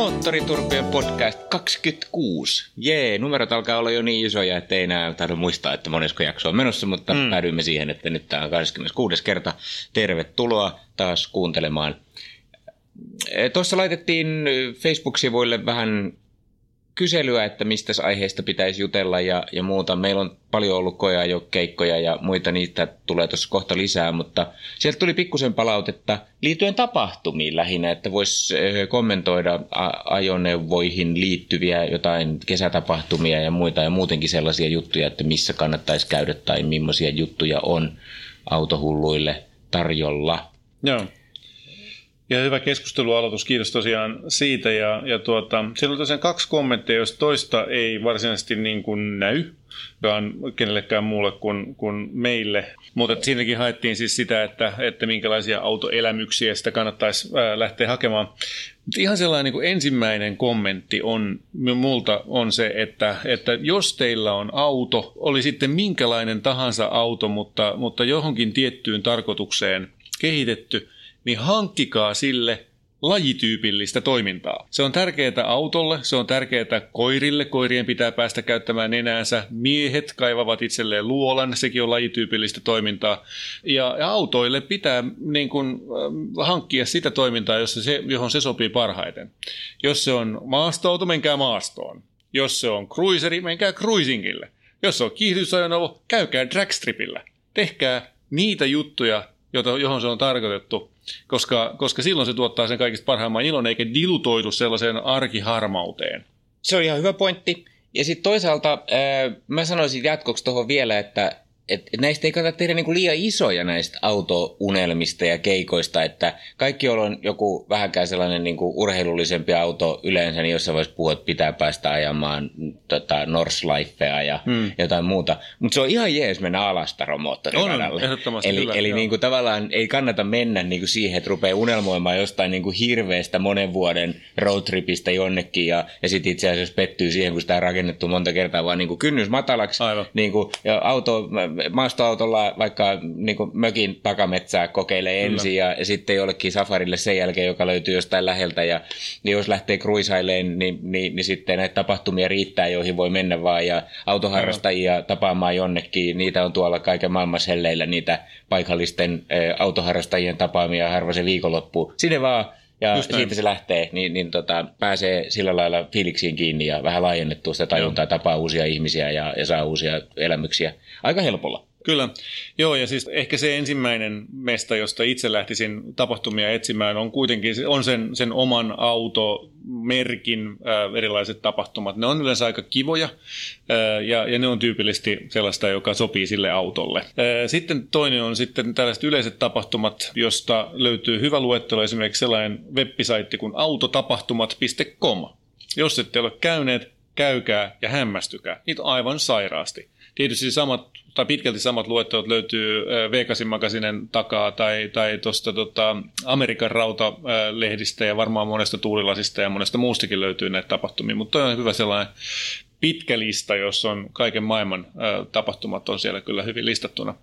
Moottoriturpien podcast 26. Jee, numerot alkaa olla jo niin isoja, että ei enää tarvitse muistaa, että monesko jakso on menossa, mutta mm. päädyimme siihen, että nyt tämä on 26. kerta. Tervetuloa taas kuuntelemaan. Tuossa laitettiin Facebook-sivuille vähän kyselyä, että mistä aiheesta pitäisi jutella ja, ja muuta. Meillä on paljon ollut koja jo keikkoja ja muita, niitä tulee tuossa kohta lisää, mutta sieltä tuli pikkusen palautetta liittyen tapahtumiin lähinnä, että voisi kommentoida ajoneuvoihin liittyviä jotain kesätapahtumia ja muita ja muutenkin sellaisia juttuja, että missä kannattaisi käydä tai millaisia juttuja on autohulluille tarjolla. Joo. Ja hyvä keskustelualoitus, kiitos tosiaan siitä. Ja, ja tuota, siellä on tosiaan kaksi kommenttia, jos toista ei varsinaisesti niin kuin näy, kenellekään muulle kuin, kuin meille. Mutta siinäkin haettiin siis sitä, että, että minkälaisia autoelämyksiä sitä kannattaisi lähteä hakemaan. Mutta ihan sellainen niin kuin ensimmäinen kommentti on, multa on se, että, että jos teillä on auto, oli sitten minkälainen tahansa auto, mutta, mutta johonkin tiettyyn tarkoitukseen kehitetty – niin hankkikaa sille lajityypillistä toimintaa. Se on tärkeää autolle, se on tärkeää koirille, koirien pitää päästä käyttämään nenäänsä, miehet kaivavat itselleen luolan, sekin on lajityypillistä toimintaa, ja, autoille pitää niin kuin, äh, hankkia sitä toimintaa, jossa se, johon se sopii parhaiten. Jos se on maastoauto, menkää maastoon. Jos se on cruiseri, menkää cruisingille. Jos se on kiihdytysajoneuvo, käykää dragstripillä. Tehkää niitä juttuja, johon se on tarkoitettu, koska, koska silloin se tuottaa sen kaikista parhaimman ilon, eikä dilutoidu sellaiseen arkiharmauteen. Se on ihan hyvä pointti. Ja sitten toisaalta mä sanoisin jatkoksi tuohon vielä, että et näistä ei kannata tehdä niinku liian isoja näistä autounelmista ja keikoista, että kaikki, joilla on joku vähänkään sellainen niinku urheilullisempi auto yleensä, niin jossain voisi puhua, että pitää päästä ajamaan tota, Norslifea ja hmm. jotain muuta. Mutta se on ihan jees mennä Alastaron moottoriradalle. On, eli kyllä, eli niinku, tavallaan ei kannata mennä niinku siihen, että rupeaa unelmoimaan jostain niinku hirveästä monen vuoden roadtripistä jonnekin ja, ja sitten itse asiassa pettyy siihen, kun sitä on rakennettu monta kertaa, vaan niinku kynnys matalaksi. Niinku, ja auto maastoautolla vaikka niin kuin mökin takametsää kokeilee ensin ja, ja sitten jollekin safarille sen jälkeen, joka löytyy jostain läheltä. Ja niin jos lähtee kruisailemaan, niin, niin, niin sitten näitä tapahtumia riittää, joihin voi mennä vaan. Ja autoharrastajia Aivan. tapaamaan jonnekin, niitä on tuolla kaiken maailman helleillä, niitä paikallisten ä, autoharrastajien tapaamia harva se viikonloppu. Sinne vaan ja Just siitä näin. se lähtee, niin, niin tota, pääsee sillä lailla fiiliksiin kiinni ja vähän laajennettua sitä tajuntaa, Joo. tapaa uusia ihmisiä ja, ja saa uusia elämyksiä aika helpolla. Kyllä. Joo, ja siis ehkä se ensimmäinen mesta, josta itse lähtisin tapahtumia etsimään, on kuitenkin on sen, sen oman automerkin äh, erilaiset tapahtumat. Ne on yleensä aika kivoja, äh, ja, ja ne on tyypillisesti sellaista, joka sopii sille autolle. Äh, sitten toinen on sitten tällaiset yleiset tapahtumat, josta löytyy hyvä luettelo, esimerkiksi sellainen web-saitti kuin autotapahtumat.com. Jos ette ole käyneet, käykää ja hämmästykää. Niitä on aivan sairaasti. Tietysti samat, tai pitkälti samat luettelot löytyy Vegasin magasinen takaa tai, tai tuosta tota, Amerikan rautalehdistä ja varmaan monesta tuulilasista ja monesta muustakin löytyy näitä tapahtumia, mutta on hyvä sellainen pitkä lista, jossa on kaiken maailman tapahtumat on siellä kyllä hyvin listattuna.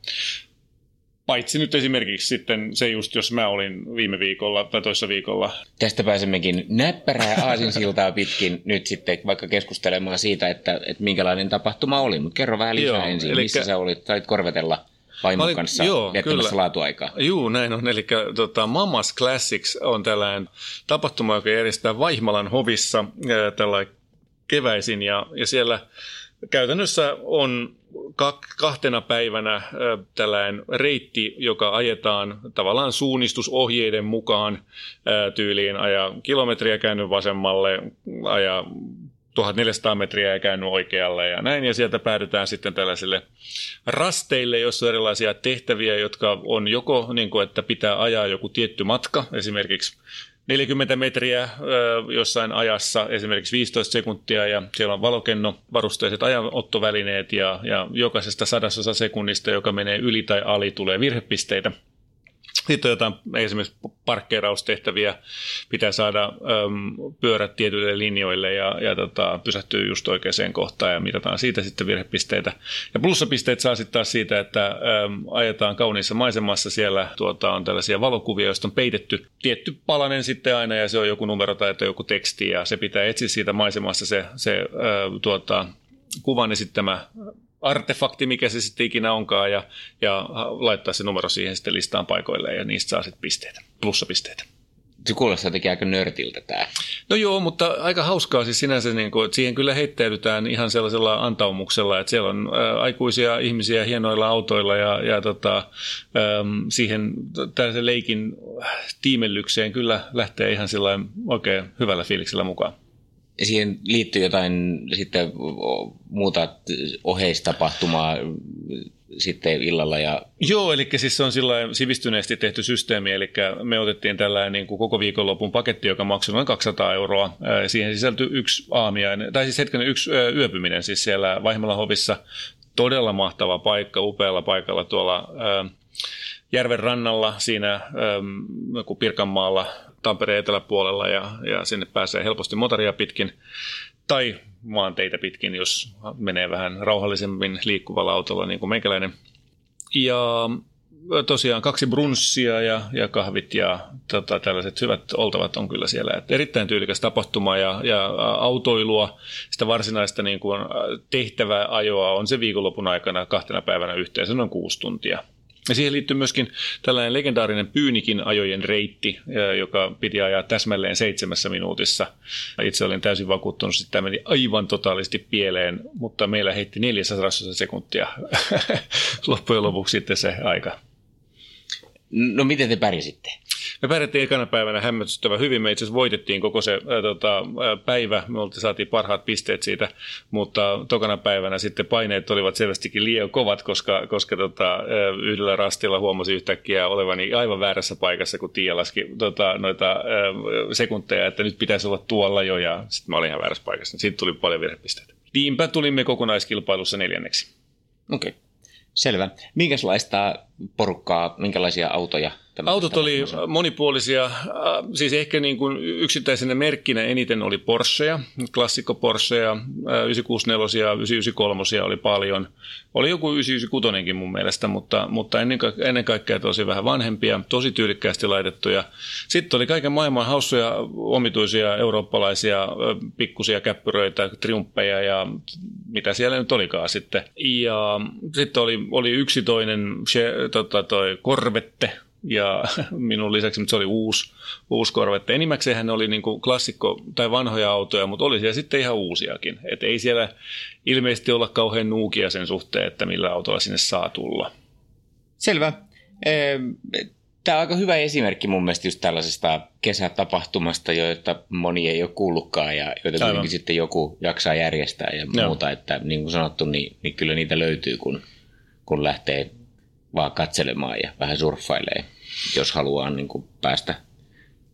Paitsi nyt esimerkiksi sitten se just, jos mä olin viime viikolla tai toissa viikolla. Tästä pääsemmekin näppärää aasinsiltaa pitkin nyt sitten vaikka keskustelemaan siitä, että, että minkälainen tapahtuma oli. Mutta kerro vähän lisää joo, ensin, eli... missä sä olit, sait korvetella vaimon olin, kanssa joo, viettämässä kyllä. laatuaikaa. Joo, näin on. Eli tota, Mamas Classics on tällainen tapahtuma, joka järjestetään Vaihmalan hovissa tällä keväisin. Ja, ja siellä käytännössä on kahtena päivänä tällainen reitti, joka ajetaan tavallaan suunnistusohjeiden mukaan tyyliin aja kilometriä käynyt vasemmalle, aja 1400 metriä ja käynyt oikealle ja näin. Ja sieltä päädytään sitten tällaisille rasteille, joissa on erilaisia tehtäviä, jotka on joko, niin kuin, että pitää ajaa joku tietty matka, esimerkiksi 40 metriä jossain ajassa, esimerkiksi 15 sekuntia, ja siellä on valokenno, varusteiset ajanottovälineet, ja, ja jokaisesta sadasosa sekunnista, joka menee yli tai ali, tulee virhepisteitä. Sitten on jotain esimerkiksi parkkeeraustehtäviä, pitää saada äm, pyörät tietyille linjoille ja, ja tota, pysähtyy just oikeaan kohtaan ja mitataan siitä sitten virhepisteitä. Ja plussapisteet saa sitten taas siitä, että äm, ajetaan kauniissa maisemassa, siellä tuota, on tällaisia valokuvia, joista on peitetty tietty palanen sitten aina ja se on joku numero tai joku teksti ja se pitää etsiä siitä maisemassa se, se ää, tuota, kuvan esittämä artefakti, mikä se sitten ikinä onkaan, ja, ja laittaa se numero siihen sitten listaan paikoille, ja niistä saa sitten pisteitä, plussapisteitä. Se kuulostaa jotenkin aika nörtiltä tämä. No joo, mutta aika hauskaa siis sinänsä, niin kuin, että siihen kyllä heittäydytään ihan sellaisella antaumuksella, että siellä on ä, aikuisia ihmisiä hienoilla autoilla ja, ja tota, ä, siihen tällaisen leikin tiimellykseen kyllä lähtee ihan sillä oikein hyvällä fiiliksellä mukaan siihen liittyy jotain sitten muuta oheistapahtumaa sitten illalla. Ja... Joo, eli siis se on sillä sivistyneesti tehty systeemi, eli me otettiin tällainen niin kuin koko viikonlopun paketti, joka maksoi noin 200 euroa. Siihen sisältyy yksi aamiainen, tai siis hetken yksi yöpyminen siis siellä Vaihimalan hovissa. Todella mahtava paikka, upealla paikalla tuolla järven rannalla siinä Pirkanmaalla Tampereen eteläpuolella ja, ja sinne pääsee helposti motoria pitkin tai maanteitä pitkin, jos menee vähän rauhallisemmin liikkuvalla autolla niin kuin meikäläinen. Ja tosiaan kaksi brunssia ja, ja kahvit ja tota, tällaiset hyvät oltavat on kyllä siellä. Et erittäin tyylikäs tapahtuma ja, ja autoilua, sitä varsinaista niin kuin tehtävää ajoa on se viikonlopun aikana kahtena päivänä yhteensä noin kuusi tuntia. Ja siihen liittyy myöskin tällainen legendaarinen Pyynikin ajojen reitti, joka piti ajaa täsmälleen seitsemässä minuutissa. Itse olin täysin vakuuttunut, että tämä meni aivan totaalisti pieleen, mutta meillä heitti 400 sekuntia loppujen lopuksi sitten se aika. No miten te pärjäsitte? Me pärjättiin ekana päivänä hämmästyttävän hyvin. Me itse asiassa voitettiin koko se ää, tota, päivä. Me oltiin, saatiin parhaat pisteet siitä, mutta tokana päivänä sitten paineet olivat selvästikin liian kovat, koska, koska tota, yhdellä rastilla huomasin yhtäkkiä olevani aivan väärässä paikassa, kun Tiia laski tota, noita ää, sekunteja, että nyt pitäisi olla tuolla jo, ja sitten mä olin ihan väärässä paikassa. Siitä tuli paljon virhepisteitä. Niinpä tulimme kokonaiskilpailussa neljänneksi. Okei. Okay. Selvä. Minkälaista porukkaa, minkälaisia autoja Autot oli monipuolisia, äh, siis ehkä niin kuin yksittäisenä merkkinä eniten oli Porscheja, klassikko Porscheja, 964 ja 993 oli paljon. Oli joku 996 mun mielestä, mutta, mutta ennen, ennen kaikkea tosi vähän vanhempia, tosi tyylikkäästi laitettuja. Sitten oli kaiken maailman haussuja, omituisia eurooppalaisia pikkusia käppyröitä, triumppeja ja mitä siellä nyt olikaan sitten. Ja sitten oli, oli yksi toinen se, tota, toi Korvette, ja minun lisäksi mutta se oli uusi, uusi Corvette. Enimmäkseen ne oli niin kuin klassikko tai vanhoja autoja, mutta oli siellä sitten ihan uusiakin. Et ei siellä ilmeisesti olla kauhean nuukia sen suhteen, että millä autolla sinne saa tulla. Selvä. Tämä on aika hyvä esimerkki mun mielestä just tällaisesta kesätapahtumasta, joita moni ei ole kuullutkaan ja joita kuitenkin sitten joku jaksaa järjestää ja Joo. muuta. Että niin kuin sanottu, niin, niin kyllä niitä löytyy, kun, kun lähtee vaan katselemaan ja vähän surffailee, jos haluaa niin kuin päästä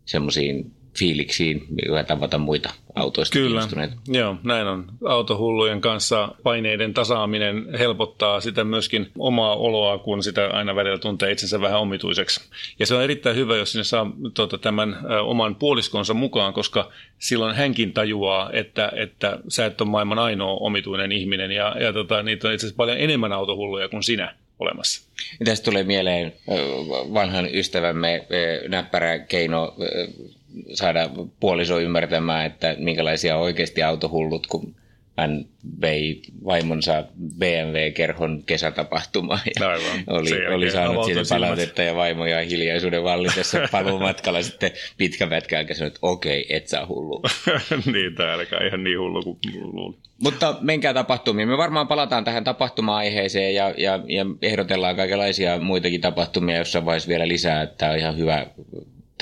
semmoisiin fiiliksiin ja tavata muita autoista Kyllä, joo, näin on. Autohullujen kanssa paineiden tasaaminen helpottaa sitä myöskin omaa oloa, kun sitä aina välillä tuntee itsensä vähän omituiseksi. Ja se on erittäin hyvä, jos sinne saa tuota, tämän ä, oman puoliskonsa mukaan, koska silloin hänkin tajuaa, että, että sä et ole maailman ainoa omituinen ihminen ja, ja tota, niitä on itse asiassa paljon enemmän autohulluja kuin sinä olemassa. Tästä tulee mieleen vanhan ystävämme näppärä keino saada puoliso ymmärtämään, että minkälaisia oikeasti autohullut, kun hän vei vaimonsa BMW-kerhon kesätapahtumaan ja Aivan. oli, oli saanut siitä palautetta ja vaimoja hiljaisuuden vallitessa paluumatkalla sitten pitkä pätkä aikaa sanoi, että okei, et saa hullu. niin, ainakaan ihan niin hullu kuin luulin. Mutta menkää tapahtumiin. Me varmaan palataan tähän tapahtuma-aiheeseen ja, ja, ja ehdotellaan kaikenlaisia muitakin tapahtumia jossain vaiheessa vielä lisää. Tämä on ihan hyvä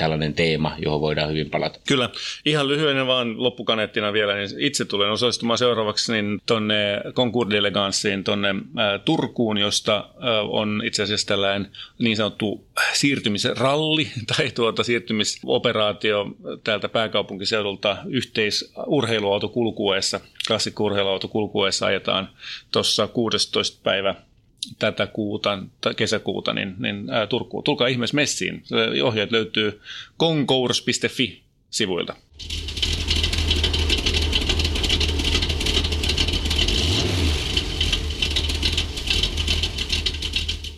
tällainen teema, johon voidaan hyvin palata. Kyllä. Ihan lyhyenä vaan loppukaneettina vielä, niin itse tulen osallistumaan seuraavaksi niin tuonne Concours tuonne äh, Turkuun, josta äh, on itse asiassa tällainen niin sanottu siirtymisralli tai tuota siirtymisoperaatio täältä pääkaupunkiseudulta yhteisurheiluauto kulkueessa, klassikko-urheiluauto kulkueessa ajetaan tuossa 16. päivä tätä kuuta, kesäkuuta, niin, niin ää, Turkuun. Tulkaa ihmeessä messiin. Ohjeet löytyy konkours.fi sivuilta.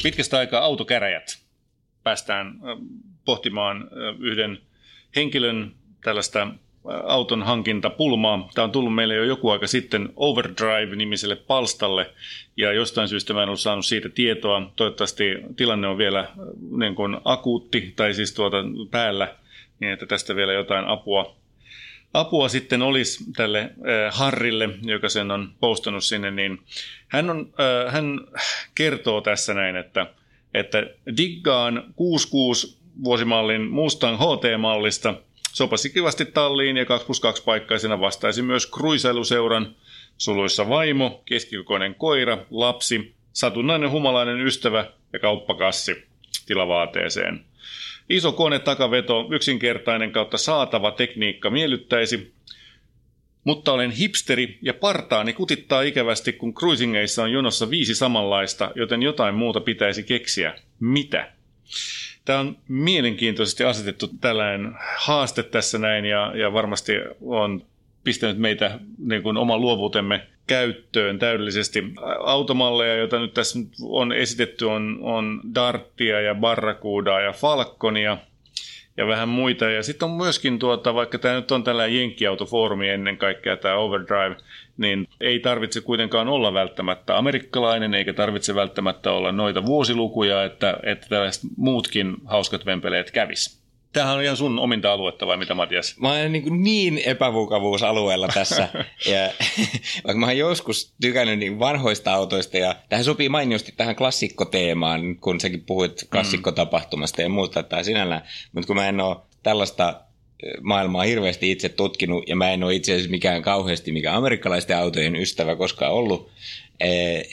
Pitkästä aikaa autokäräjät. Päästään pohtimaan yhden henkilön tällaista auton hankintapulmaa. Tämä on tullut meille jo joku aika sitten Overdrive-nimiselle palstalle, ja jostain syystä mä en ollut saanut siitä tietoa. Toivottavasti tilanne on vielä niin kuin akuutti, tai siis tuota päällä, niin että tästä vielä jotain apua, apua sitten olisi tälle äh, Harrille, joka sen on postannut sinne, niin hän, on, äh, hän kertoo tässä näin, että, että diggaan 66 vuosimallin Mustang HT-mallista – Sopasi kivasti talliin ja 2 plus 2 paikkaisena vastaisi myös kruisailuseuran suluissa vaimo, keskikokoinen koira, lapsi, satunnainen humalainen ystävä ja kauppakassi tilavaateeseen. Iso kone takaveto, yksinkertainen kautta saatava tekniikka miellyttäisi, mutta olen hipsteri ja partaani kutittaa ikävästi, kun cruisingeissa on jonossa viisi samanlaista, joten jotain muuta pitäisi keksiä. Mitä? Tämä on mielenkiintoisesti asetettu tällainen haaste tässä näin ja, ja varmasti on pistänyt meitä niin kuin oman luovuutemme käyttöön täydellisesti. Automalleja, joita nyt tässä on esitetty, on, on Darttia ja Barracudaa ja Falconia – ja vähän muita. Ja sitten on myöskin, tuota, vaikka tämä nyt on tällainen jenkkiautofoorumi ennen kaikkea, tämä Overdrive, niin ei tarvitse kuitenkaan olla välttämättä amerikkalainen, eikä tarvitse välttämättä olla noita vuosilukuja, että, että tällaiset muutkin hauskat vempeleet kävis. Tämähän on ihan sun ominta aluetta vai mitä Matias? Mä olen niin, niin epävukavuusalueella tässä. ja, vaikka mä oon joskus tykännyt niin vanhoista autoista ja tähän sopii mainiosti tähän klassikkoteemaan, kun säkin puhuit klassikkotapahtumasta ja muuta tai sinällään. Mutta kun mä en ole tällaista maailmaa hirveästi itse tutkinut ja mä en ole itse asiassa mikään kauheasti mikä amerikkalaisten autojen ystävä koskaan ollut,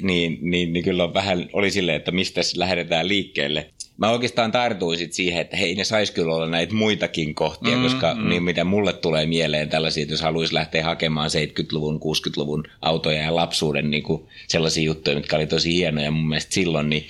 niin, niin, niin kyllä on vähän oli silleen, että mistä lähdetään liikkeelle mä oikeastaan tartuisin siihen, että hei ne saisi kyllä olla näitä muitakin kohtia, mm, koska mm. niin mitä mulle tulee mieleen tällaisia, että jos haluaisi lähteä hakemaan 70-luvun, 60-luvun autoja ja lapsuuden niin kuin sellaisia juttuja, mitkä oli tosi hienoja mun mielestä silloin, niin,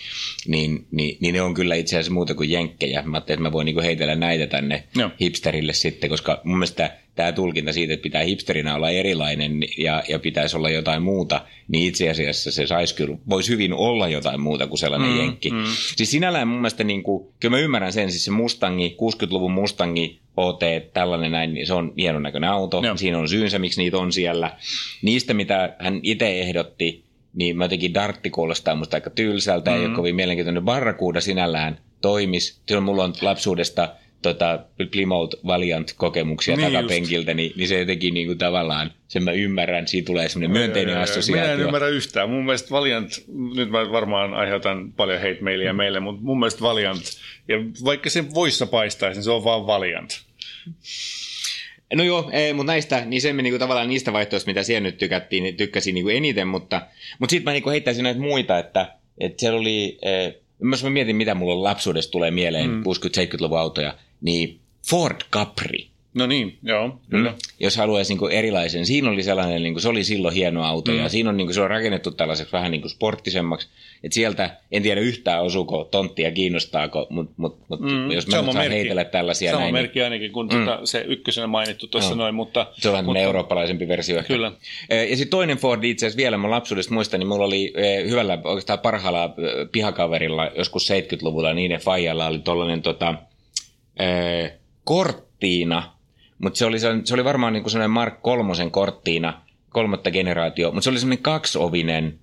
niin, niin, niin ne on kyllä itse asiassa muuta kuin jenkkejä. Mä ajattelin, että mä voin niin kuin heitellä näitä tänne no. hipsterille sitten, koska mun mielestä tämä tulkinta siitä, että pitää hipsterinä olla erilainen ja, ja pitäisi olla jotain muuta, niin itse asiassa se saisi kyllä, voisi hyvin olla jotain muuta kuin sellainen mm, jenkki. Mm. Siis sinällään mun mielestä, niin kuin, kyllä mä ymmärrän sen, siis se Mustangi, 60-luvun Mustangi, OT, tällainen näin, niin se on hienon näköinen auto. Joo. Siinä on syynsä, miksi niitä on siellä. Niistä, mitä hän itse ehdotti, niin mä jotenkin Dartti kuulostaa musta aika tylsältä, mm. ei ole kovin mielenkiintoinen. Barracuda sinällään toimis. Silloin mulla on lapsuudesta tota, Plymouth Valiant-kokemuksia niin takapenkiltä, niin, niin se jotenkin niin kuin tavallaan, sen mä ymmärrän, siitä tulee semmoinen myönteinen assosiaatio. Minä en ymmärrä yhtään. Mun mielestä Valiant, nyt mä varmaan aiheutan paljon hate mailia meille, mutta mun mielestä Valiant, ja vaikka se voissa paistaisi, niin se on vaan Valiant. No joo, ei, mutta näistä, niin se niin kuin tavallaan niistä vaihtoehtoista, mitä siellä nyt tykättiin, niin tykkäsin niin kuin eniten, mutta, mutta sitten mä niin kuin heittäisin näitä muita, että, että siellä oli, eh, mä mietin, mitä mulla lapsuudesta tulee mieleen, mm. 60-70-luvun autoja, niin Ford Capri. No niin, joo, kyllä. Mm. Jos haluaisi niin erilaisen. Siinä oli sellainen, niin kuin, se oli silloin hieno auto mm. ja siinä on, niin kuin, se on rakennettu tällaiseksi vähän niin kuin sporttisemmaksi. Et sieltä en tiedä yhtään osuuko tonttia kiinnostaako, mutta mut, mut, mm. jos mä Sama saan heitellä tällaisia Sama näin. merkki niin... ainakin kuin mm. tuota, se ykkösenä mainittu tuossa no. noin. Mutta, se on mutta... eurooppalaisempi versio ehkä. Kyllä. Ja sitten toinen Ford itse asiassa vielä, mä lapsuudesta muistan, niin mulla oli hyvällä oikeastaan parhaalla pihakaverilla joskus 70-luvulla, niin Fajalla oli tollainen tota, korttiina, mutta se oli, se oli varmaan niin kuin sellainen Mark kolmosen korttiina, kolmatta generaatio, mutta se oli semmoinen kaksiovinen,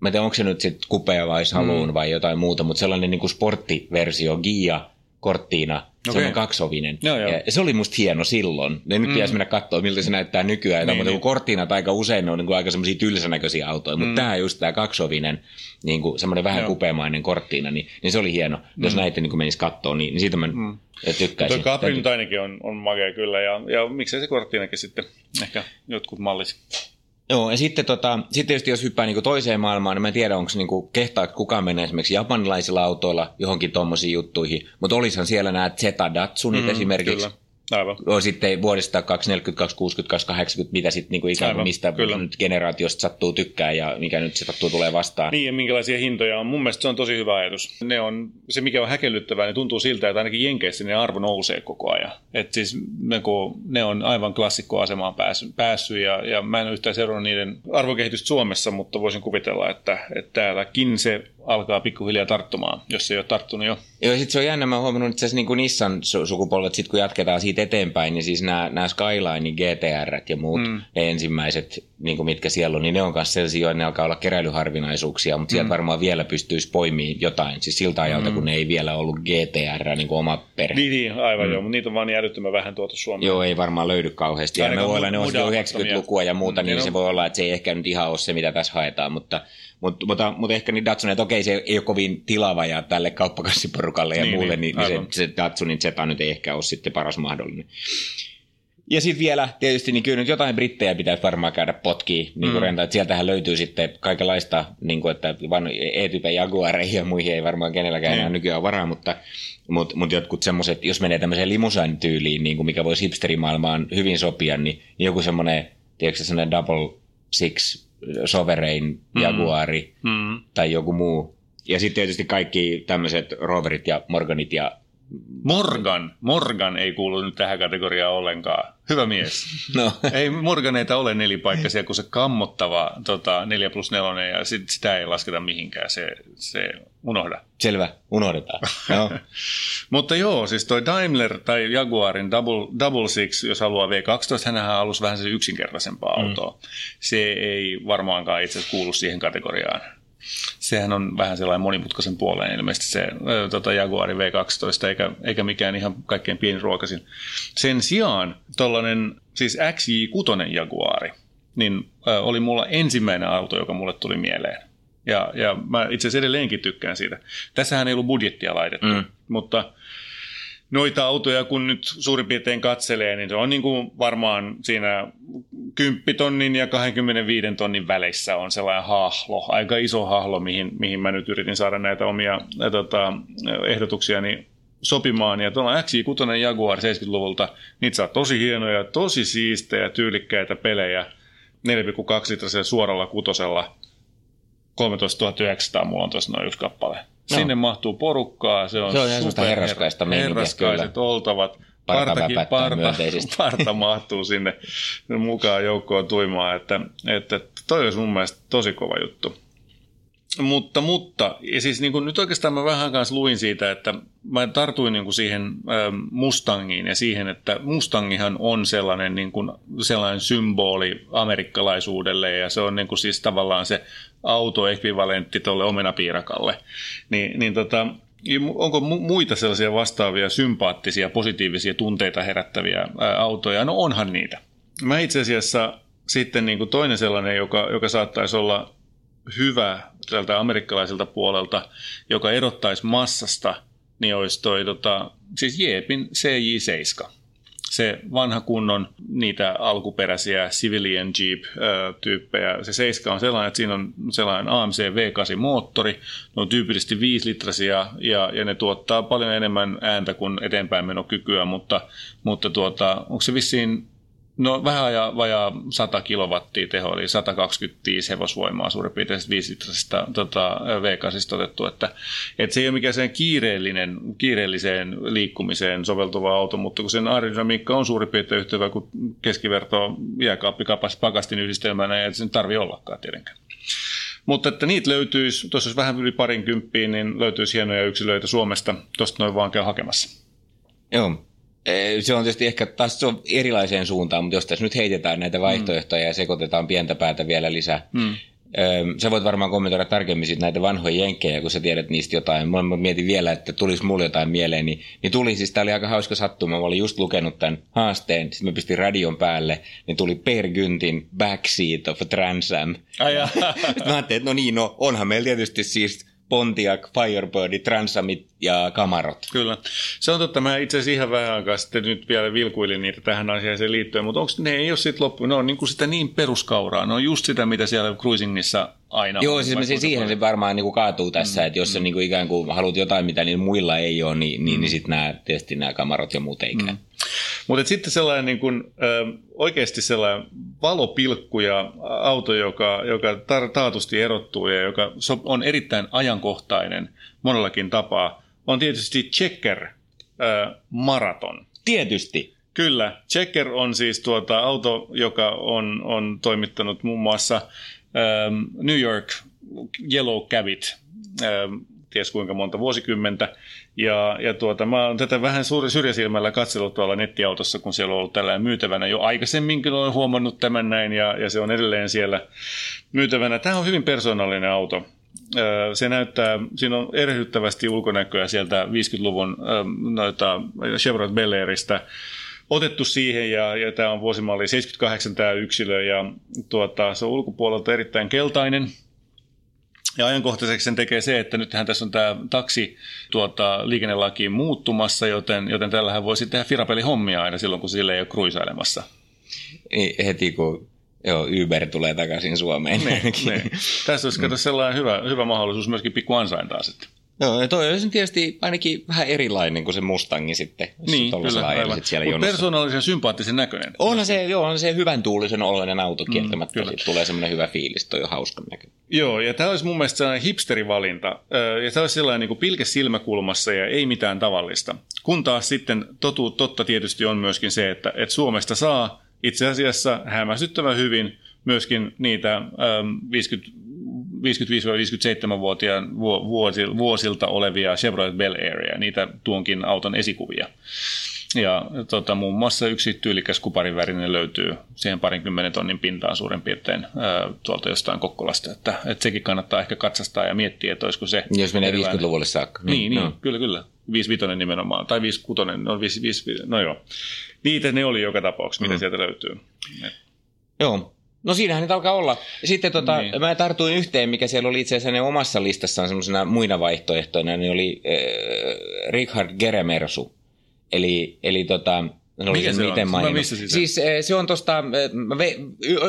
mä en tiedä onko se nyt sitten kupea vai saloon mm. vai jotain muuta, mutta sellainen niin kuin sporttiversio, Gia korttiina, Okei. semmoinen kaksovinen. Joo, joo. Ja se oli musta hieno silloin. Ja nyt pitäisi mennä katsoa, miltä se näyttää nykyään. Niin, mutta niin. korttiinat aika usein ne on niin kuin aika semmoisia tylsänäköisiä autoja, mutta tämä just tämä kaksovinen, niin kuin semmoinen vähän Joo. kupeamainen korttiina, niin, niin se oli hieno. Jos näitä niin menisi katsoa, niin, niin siitä mä tykkäisin. Tuo Capri nyt ainakin on, on makea kyllä, ja, ja miksei se korttiinakin sitten ehkä jotkut mallis. Joo, ja sitten, tota, sitten tietysti jos hyppää niin toiseen maailmaan, niin mä en tiedä, onko niin kehtaa kukaan mennä esimerkiksi japanilaisilla autoilla johonkin tuommoisiin juttuihin, mutta olisihan siellä nämä Zeta Datsunit mm, esimerkiksi. Kyllä, aivan. Joo, sitten vuodesta 240, 260, 280, mitä sitten niin ikään kuin Aivan, mistä kyllä. nyt generaatiosta sattuu tykkää ja mikä nyt se sattuu tulee vastaan. Niin, ja minkälaisia hintoja on. Mun mielestä se on tosi hyvä ajatus. Ne on, se mikä on häkellyttävää, niin tuntuu siltä, että ainakin Jenkeissä ne arvo nousee koko ajan. Et siis ne, kun ne on aivan klassikkoasemaan päässyt, päässyt ja, ja mä en yhtään seurannut niiden arvokehitystä Suomessa, mutta voisin kuvitella, että, että täälläkin se alkaa pikkuhiljaa tarttumaan, jos se ei ole tarttunut jo. Joo, sitten se on jännä, mä oon huomannut itse asiassa niin kuin Nissan-sukupolvet, sit kun jatketaan siitä eteenpäin, niin siis nämä, nämä Skyline, GTR ja muut, mm. ne ensimmäiset, niin kuin mitkä siellä on, niin ne on myös sellaisia, joita ne alkaa olla keräilyharvinaisuuksia, mutta sieltä varmaan vielä pystyisi poimimaan jotain, siis siltä ajalta, mm. kun ne ei vielä ollut GTR, niin kuin oma perhe. Niin, niin aivan mm. joo, mutta niitä on vaan niin älyttömän vähän tuotu Suomeen. Joo, ei varmaan löydy kauheasti. Ja me voi olla, ne on muda- 90-lukua ja muuta, Mm, niin niin se voi olla, että se ei ehkä nyt ihan ole se, mitä tässä haetaan, mutta, mutta, mutta, mutta ehkä niin Datsun, että okei, se ei ole kovin tilava ja tälle kauppakassiporukalle ja Niin, muulle, niin, niin, niin se, se Datsunin Zeta nyt ei ehkä ole sitten paras mahdollinen. Ja sitten vielä tietysti, niin kyllä nyt jotain brittejä pitäisi varmaan käydä potkiin, niin kuin mm. renta, että sieltähän löytyy sitten kaikenlaista, niin kuin, että vaan E-typen Jaguareihin ja muihin ei varmaan kenelläkään Niin. enää nykyään varaa, mutta, mutta, mutta jotkut semmoiset, jos menee tämmöiseen limusainityyliin, niin kuin mikä voisi hipsterimaailmaan hyvin sopia, niin, joku semmoinen, tiedätkö se semmoinen double six sovereign Jaguari Mm. tai joku muu. Ja sitten tietysti kaikki tämmöiset Roverit ja Morganit ja Morgan. Morgan ei kuulu nyt tähän kategoriaan ollenkaan. Hyvä mies. no, ei Morganeita ole nelipaikkaisia, kun se kammottava tota, 4 plus 4 ja sit, sitä ei lasketa mihinkään, se, se unohda. selvä, unohdetaan. No. Mutta joo, siis toi Daimler tai Jaguarin Double, Double Six, jos haluaa V12, hänhän halusi vähän se yksinkertaisempaa Mm. autoa. Se ei varmaankaan itse kuulu siihen kategoriaan. Sehän on vähän sellainen monimutkaisen puoleen ilmeisesti se ö, tota Jaguari V12, eikä, eikä mikään ihan kaikkein pieniruokasin. Sen sijaan tollainen siis XJ6 Jaguari, niin ö, oli mulla ensimmäinen auto, joka mulle tuli mieleen. Ja, ja mä itse asiassa edelleenkin tykkään siitä. Tässähän ei ollut budjettia laitettu, mm. mutta noita autoja kun nyt suurin piirtein katselee, niin se on niin kuin varmaan siinä 10 tonnin ja 25 tonnin väleissä on sellainen hahlo, aika iso hahlo, mihin, mihin mä nyt yritin saada näitä omia ä, tota, ehdotuksiani sopimaan. Ja tuolla XJ6 Jaguar 70-luvulta, niitä saa tosi hienoja, tosi siistejä, tyylikkäitä pelejä, 4,2 litrasella suoralla kutosella, 13 900 mulla on tuossa noin yksi kappale. Sinne mahtuu porukkaa, se on, Se on super- herraskaista Herraskaiset kyllä. oltavat. Parta Partakin, parta, parta mahtuu sinne mukaan joukkoon tuimaan, että, että toi olisi mun mielestä tosi kova juttu. Mutta, mutta ja siis niin kuin nyt oikeastaan mä vähän kanssa luin siitä, että mä tartuin niin kuin siihen ähm, Mustangiin ja siihen, että Mustangihan on sellainen, niin kuin, sellainen symboli amerikkalaisuudelle ja se on niin kuin siis tavallaan se autoekvivalentti tuolle omenapiirakalle. Niin, niin tota, onko mu- muita sellaisia vastaavia sympaattisia, positiivisia tunteita herättäviä autoja? No onhan niitä. Mä itse asiassa sitten niin kuin toinen sellainen, joka, joka saattaisi olla hyvä tältä amerikkalaiselta puolelta, joka erottaisi massasta, niin olisi toi tota, siis Jeepin CJ7. Se vanha kunnon niitä alkuperäisiä civilian Jeep-tyyppejä. Se 7 on sellainen, että siinä on sellainen AMC V8-moottori. Ne on tyypillisesti 5 litrasia ja, ja ne tuottaa paljon enemmän ääntä kuin eteenpäinmenokykyä, mutta, mutta tuota, onko se vissiin No vähän vajaa, vajaa 100 kilowattia teho, eli 125 hevosvoimaa suurin piirtein 5 litrasista tota, V8 otettu, että, että se ei ole mikään sen kiireellinen, kiireelliseen liikkumiseen soveltuva auto, mutta kun sen aerodynamiikka on suurin piirtein yhtä hyvä kuin keskiverto jääkaappi kapas pakastin yhdistelmänä, ja se nyt tarvitse ollakaan tietenkään. Mutta että niitä löytyisi, tuossa olisi vähän yli parin kymppiin, niin löytyisi hienoja yksilöitä Suomesta, tuosta noin vaan käy hakemassa. Joo. Eh, Se on tietysti ehkä taas se on erilaiseen suuntaan, mutta jos tässä nyt heitetään näitä vaihtoehtoja ja sekoitetaan pientä päätä vielä lisää, mm. Öö, sä voit varmaan kommentoida tarkemmin sit näitä vanhoja jenkkejä, kun sä tiedät niistä jotain. Mä mietin vielä, että tulisi mulle jotain mieleen. Niin, niin tuli, siis tää oli aika hauska sattuma. Mä olin just lukenut tämän haasteen, sitten mä pistin radion päälle, niin tuli Per Gyntin Backseat of Trans Am. Mä ajattelin, että no niin, no onhan meillä tietysti siis Pontiac, Firebird, Transamit ja Kamarot. Kyllä. Se on totta. Mä itse asiassa ihan vähän aikaa sitten nyt vielä vilkuilin niitä tähän asiaan liittyen, mutta onko ne ei ole sitten loppu, ne on niin kuin sitä niin peruskauraa. Ne on just sitä, mitä siellä cruisingissa aina Joo, on. siis se, siihen se varmaan niin kuin kaatuu tässä, mm, että jos mm. niin kuin ikään kuin haluat jotain, mitä niillä muilla ei ole, niin, niin, mm. niin sitten nämä, tietysti nämä kamarot ja muut ei. Mm. Mutta sitten sellainen niin kun, ö, oikeasti sellainen valopilkku ja auto, joka, joka tar- taatusti erottuu ja joka so- on erittäin ajankohtainen monellakin tapaa, on tietysti Checker ö, Maraton. Tietysti. Kyllä, Checker on siis tuota auto, joka on, on toimittanut muun muassa ähm, New York Yellow Cabit, ties kuinka monta vuosikymmentä. Ja, ja tuota, mä oon tätä vähän suuri syrjäsilmällä katsellut tuolla nettiautossa, kun siellä on ollut tällainen myytävänä jo aikaisemminkin olen huomannut tämän näin, ja, ja se on edelleen siellä myytävänä. Tämä on hyvin persoonallinen auto. Se näyttää, siinä on erehdyttävästi ulkonäköä sieltä 50-luvun ö, noita Chevrolet Bel Airista otettu siihen, ja, ja tämä on vuosimalli 78 tämä yksilö, ja tuota, se on ulkopuolelta erittäin keltainen, ja ajankohtaiseksi sen tekee se, että nythän tässä on tämä taksi tuota, liikennelakiin muuttumassa, joten, joten tällähän voisi tehdä firapelihommia aina silloin, kun sille ei ole kruisailemassa. Niin Heti kun joo, Uber tulee takaisin Suomeen. Ne, ne. Tässä olisi kato sellainen hyvä, hyvä mahdollisuus myöskin pikku ansaintaa sitten. Joo, ja toi olisi tietysti ainakin vähän erilainen kuin se Mustangi sitten. Niin, kyllä, aivan. siellä jonossa. persoonallisen sympaattisen näköinen. Onhan se, joo, on se hyvän tuulisen oloinen auto kieltämättä. kyllä. Mm, tulee semmoinen hyvä fiilis, toi on hauskan näkö. Joo, ja tämä olisi mun mielestä sellainen hipsterivalinta. Ja tämä olisi sellainen niin kuin pilke silmäkulmassa ja ei mitään tavallista. Kun taas sitten totu, totta tietysti on myöskin se, että, että Suomesta saa itse asiassa hämmästyttävän hyvin myöskin niitä äm, 50 55-57-vuotiaan vu- vuosi- vuosilta olevia Chevrolet Bel Airia, niitä tuonkin auton esikuvia. Ja tota, muun muassa yksi tyylikäs kuparin värinen löytyy siihen parinkymmenen tonnin pintaan suurin piirtein ää, tuolta jostain Kokkolasta. Että, että sekin kannattaa ehkä katsastaa ja miettiä, että olisiko se... Jos menee erilainen. 50-luvulle saakka. Niin, niin, no. kyllä, kyllä. 55 nimenomaan, tai 56, no, 5, 5, no joo. Niitä ne oli joka tapauksessa, mitä Mm. sieltä löytyy. Et, Joo. No siinähän niitä alkaa olla. Sitten tota, Niin. mä tartuin yhteen, mikä siellä oli itse asiassa omassa listassaan semmoisena muina vaihtoehtoina, niin oli äh, Richard Geremersu. Eli, eli tota, en Mikä se on? miten Mä missasin sen. Siis eh, se on tosta, eh, mä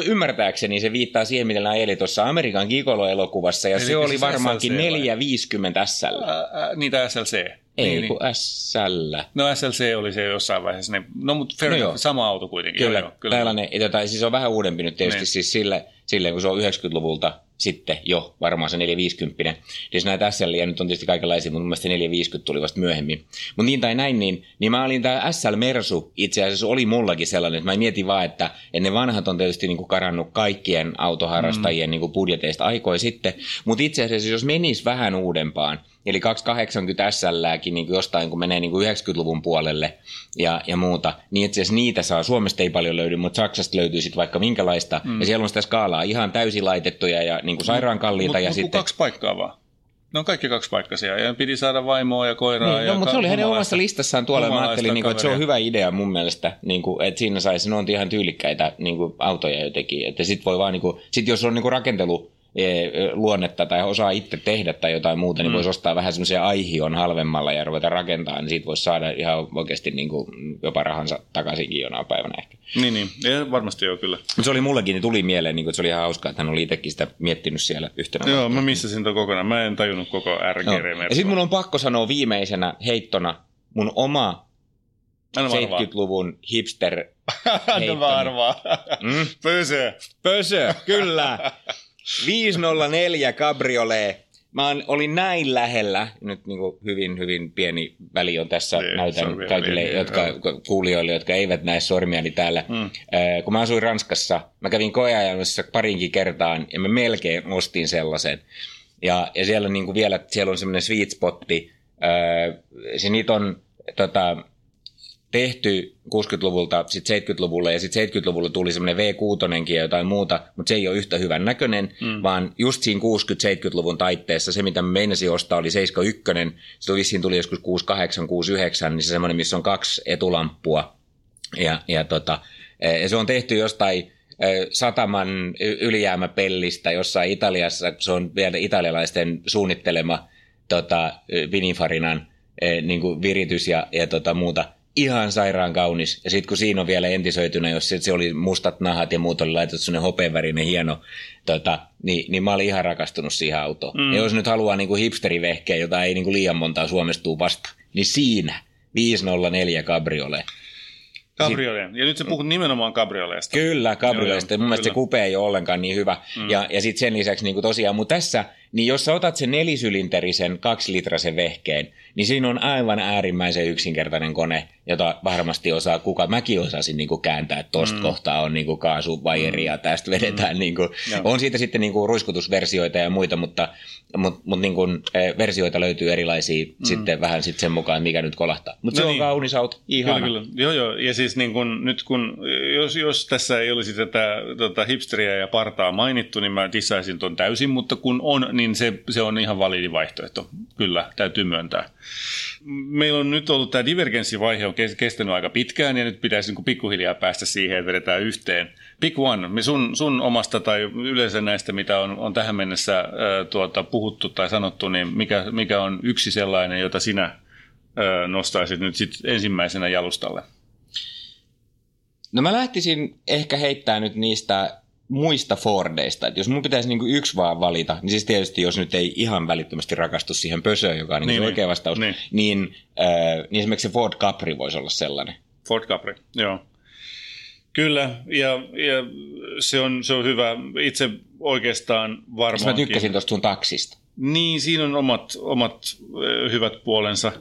ymmärtääkseni se viittaa siihen, miten nämä eli tuossa Amerikan Gigolo-elokuvassa, ja Eli se oli siis varmaankin SLC vai? 450 SL. ää, niitä SLC. Ei, niin, niin. kun SL. No SLC oli se jossain vaiheessa. Ne, no mutta fair No no sama auto kuitenkin. Kyllä, joo, joo, kyllä. Tällainen, tota, siis on vähän uudempi nyt tietysti Niin. siis sille, sille, kun se on 90-luvulta sitten jo varmaan se 450. Siis näitä SL nyt on tietysti kaikenlaisia, mutta mun mielestä se 450 tuli vasta myöhemmin. Mutta niin tai näin, niin, niin mä olin tämä SL Mersu itse asiassa oli mullakin sellainen, että mä mietin vaan, että et ne vanhat on tietysti niinku karannut kaikkien autoharrastajien mm. niinku budjeteista aikoi sitten, mutta itse asiassa jos menisi vähän uudempaan, Eli 280 SLääkin niin jostain, kun menee niin 90-luvun puolelle ja, ja muuta, niin itse asiassa niitä saa. Suomesta ei paljon löydy, mutta Saksasta löytyy sitten vaikka minkälaista. Mm. Ja siellä on sitä skaalaa ihan täysin laitettuja ja niin kuin sairaan kalliita. Mut, ja mut, sitten... kaksi paikkaa vaan. Ne on kaikki kaksipaikkaisia ja piti saada vaimoa ja koiraa. Niin, ja no, mutta se oli hänen omassa listassaan tuolla. Mä ajattelin, niin kuin, että se on hyvä idea mun mielestä, niin kuin, että siinä saisi, ne on ihan tyylikkäitä niin kuin, autoja jotenkin. Että sit voi vaan, niin kuin, sit jos on niin kuin rakentelu, luonnetta tai osaa itse tehdä tai jotain muuta, niin mm. voisi ostaa vähän semmoisia aihion halvemmalla ja ruveta rakentamaan, niin siitä voisi saada ihan oikeasti niin kuin, jopa rahansa takaisinkin jonain päivänä ehkä. Niin, niin. Ja varmasti joo kyllä. Mutta se oli mullekin, niin tuli mieleen, niin kuin, että se oli ihan hauskaa, että hän oli itsekin sitä miettinyt siellä yhtenä. Joo, mä missasin ton kokonaan. Mä en tajunnut koko RG. Remersua. Ja sitten mun on pakko sanoa viimeisenä heittona mun oma Anna mä arvaa. 70-luvun hipster Anna mä arvaa. Mm. Pösö. Pösö, kyllä. 504 Cabriolet. Mä olin näin lähellä, nyt niin kuin hyvin, hyvin pieni väli on tässä, Niin, näytän kaikille pieni, jotka, joo. kuulijoille, jotka eivät näe sormiani täällä. Mm. Äh, kun mä asuin Ranskassa, mä kävin koeajannossa parinkin kertaan ja mä melkein ostin sellaisen. Ja, ja siellä, niin kuin vielä, siellä on semmoinen sweet spotti. Äh, se niitä on tota, tehty 60-luvulta sitten 70-luvulle ja sitten 70-luvulla tuli semmoinen V6 ja jotain muuta, mutta se ei ole yhtä hyvän näköinen, mm. vaan just siinä 60-70-luvun taitteessa se, mitä meinasin ostaa, oli 71, se vissiin tuli joskus 68, 69, niin se semmoinen, missä on kaksi etulamppua ja, ja, tota, ja se on tehty jostain sataman ylijäämäpellistä jossain Italiassa, se on vielä italialaisten suunnittelema tota, Vinifarinan niin kuin viritys ja, ja tota, muuta – ihan sairaan kaunis. Ja sitten kun siinä on vielä entisöitynä, jos se oli mustat nahat ja muut oli laitettu sinne hopeenvärinen hieno, tota, niin, niin mä olin ihan rakastunut siihen autoon. Mm. Ja jos nyt haluaa niin kuin hipsterivehkeä, jota ei niin kuin liian montaa Suomestuu vasta, niin siinä 504 Cabriolet. Cabriolet. Ja nyt se puhut nimenomaan cabrioleesta. Kyllä, cabrioleesta. Mun mielestä se kupe ei ole ollenkaan niin hyvä. Mm. Ja, ja sitten sen lisäksi niin kuin tosiaan, mutta tässä, niin jos sä otat sen nelisylinterisen kaksilitrasen vehkeen, niin siinä on aivan äärimmäisen yksinkertainen kone, jota varmasti osaa kuka. Mäkin osasin niin kuin kääntää, että tosta mm. kohtaa on niin kuin kaasuvajeri ja tästä vedetään. Mm. Niin kuin, on siitä sitten niin kuin ruiskutusversioita ja muita, mutta, mutta, mutta niin kuin, e, versioita löytyy erilaisia mm. sitten vähän sitten sen mukaan, mikä nyt kolahtaa. Mutta no se niin. on kaunis auto, ihana. Kyllä, kyllä. Joo, joo. Ja siis niin kun, nyt kun, jos, jos tässä ei olisi tätä tota hipsteriä ja partaa mainittu, niin mä dissaisin ton täysin, mutta kun on, niin se, se on ihan validi vaihtoehto. Kyllä, täytyy myöntää meillä on nyt ollut tämä divergenssivaihe on kestänyt aika pitkään ja nyt pitäisi niin pikkuhiljaa päästä siihen, että vedetään yhteen. Pick one, sun, sun omasta tai yleensä näistä, mitä on, on tähän mennessä ää, tuota, puhuttu tai sanottu, niin mikä, mikä on yksi sellainen, jota sinä ää, nostaisit nyt sit ensimmäisenä jalustalle? No mä lähtisin ehkä heittämään nyt niistä muista Fordeista. Että jos mun pitäisi niin yksi vaan valita, niin siis tietysti jos nyt ei ihan välittömästi rakastu siihen pösöön, joka on niin niin, oikea niin. vastaus, niin, niin, äh, niin esimerkiksi se Ford Capri voisi olla sellainen. Ford Capri, joo. Kyllä, ja, ja se, on, se on hyvä. Itse oikeastaan varmaan. Mä tykkäsin tuosta sun taksista. Niin, siinä on omat, omat hyvät puolensa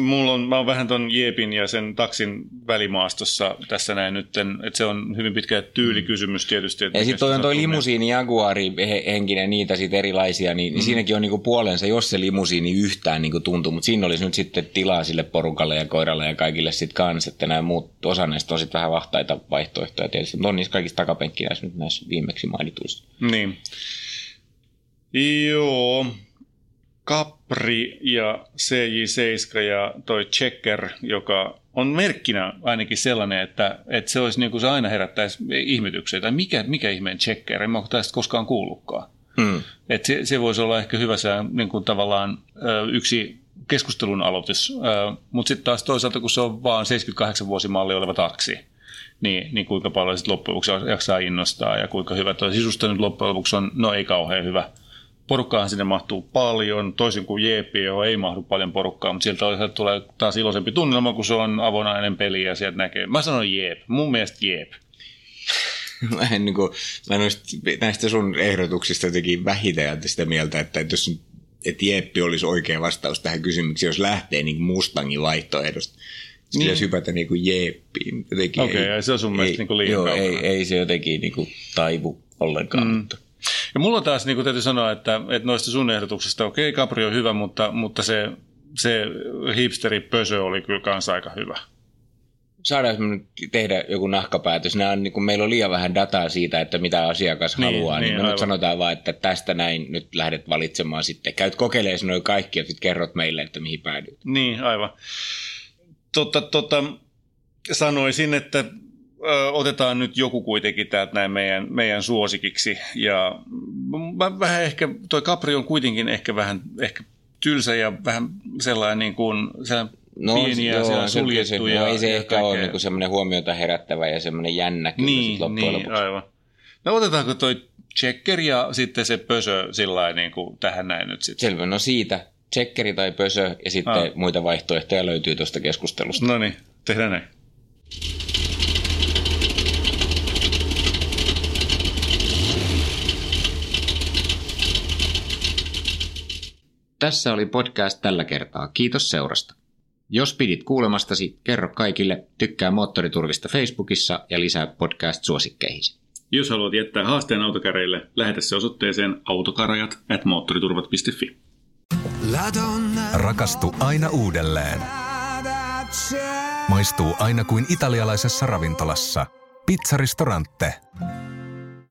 mulla on, mä oon vähän ton Jeepin ja sen taksin välimaastossa tässä näin nyt, että se on hyvin pitkä tyylikysymys tietysti. Että ja sitten toi on toi limusiini Jaguari henkinen, niitä sitten erilaisia, niin, mm. niin siinäkin on niinku puolensa, jos se limusiini yhtään niinku tuntuu, mutta siinä olisi nyt sitten tilaa sille porukalle ja koiralle ja kaikille sitten kanssa, että nämä muut, osa näistä on sitten vähän vahtaita vaihtoehtoja tietysti, mutta on niissä kaikissa takapenkki näissä nyt näissä viimeksi mainituissa. Niin. Joo, Capri ja CJ7 ja toi Checker, joka on merkkinä ainakin sellainen, että, että se olisi niin kuin se aina herättäisi ihmetyksiä, tai mikä, mikä ihmeen Checker, en mä ole tästä koskaan kuullutkaan. Hmm. Että se, se voisi olla ehkä hyvä se niin kuin tavallaan yksi keskustelun aloitus, mutta sitten taas toisaalta, kun se on vaan 78 vuosimalli oleva taksi, niin, niin kuinka paljon sitten loppujen lopuksi jaksaa innostaa ja kuinka hyvä tuo sisusta nyt loppujen lopuksi on, no ei kauhean hyvä – Porukkaahan sinne mahtuu paljon, toisin kuin JP, johon ei mahdu paljon porukkaa, mutta sieltä tulee taas iloisempi tunnelma, kun se on avonainen peli ja sieltä näkee. Mä sanon Jeep, mun mielestä Jeep. mä en, niin kuin, mä en näistä sun ehdotuksista jotenkin vähiten sitä mieltä, että, että jos että Jeppi olisi oikea vastaus tähän kysymykseen, jos lähtee niin Mustangin vaihtoehdosta. Sitten niin. pitäisi hypätä niin kuin Jeppiin. Okei, okay, ei, se on sun mielestä niin kuin liian joo, ei, ei, se jotenkin niin kuin taivu ollenkaan. Mm. Mutta. Ja mulla taas niin täytyy sanoa, että, että noista sun ehdotuksista, okei, okay, Capri on hyvä, mutta, mutta se, se hipsteri pösö oli kyllä kanssa aika hyvä. Saadaanko me nyt tehdä joku nahkapäätös? Nämä on, niin kuin meillä on liian vähän dataa siitä, että mitä asiakas niin, haluaa, niin, niin me nyt sanotaan vaan, että tästä näin nyt lähdet valitsemaan sitten. Käyt kokeilemaan noin kaikki ja sitten kerrot meille, että mihin päädyt. Niin, aivan. Totta, totta, sanoisin, että otetaan nyt joku kuitenkin täältä näin meidän, meidän suosikiksi. Ja mä vähän ehkä, toi Capri on kuitenkin ehkä vähän ehkä tylsä ja vähän sellainen niin kuin, sellainen No, pieniä joo, suljettuja. No, ei se ehkä kaikkea. ole niin semmoinen huomiota herättävä ja semmoinen jännä kyllä niin, loppujen niin, lopuksi. aivan. No otetaanko toi checker ja sitten se pösö sillä niin kuin tähän näin nyt sitten? Selvä, no siitä. Checkeri tai pösö ja sitten ah. muita vaihtoehtoja löytyy tuosta keskustelusta. No niin, tehdään näin. Tässä oli podcast tällä kertaa. Kiitos seurasta. Jos pidit kuulemastasi, kerro kaikille, tykkää Moottoriturvista Facebookissa ja lisää podcast-suosikkeihisi. Jos haluat jättää haasteen autokäreille, lähetä se osoitteeseen autokarajat at moottoriturvat.fi. Rakastu aina uudelleen. Maistuu aina kuin italialaisessa ravintolassa. Pizzaristorante.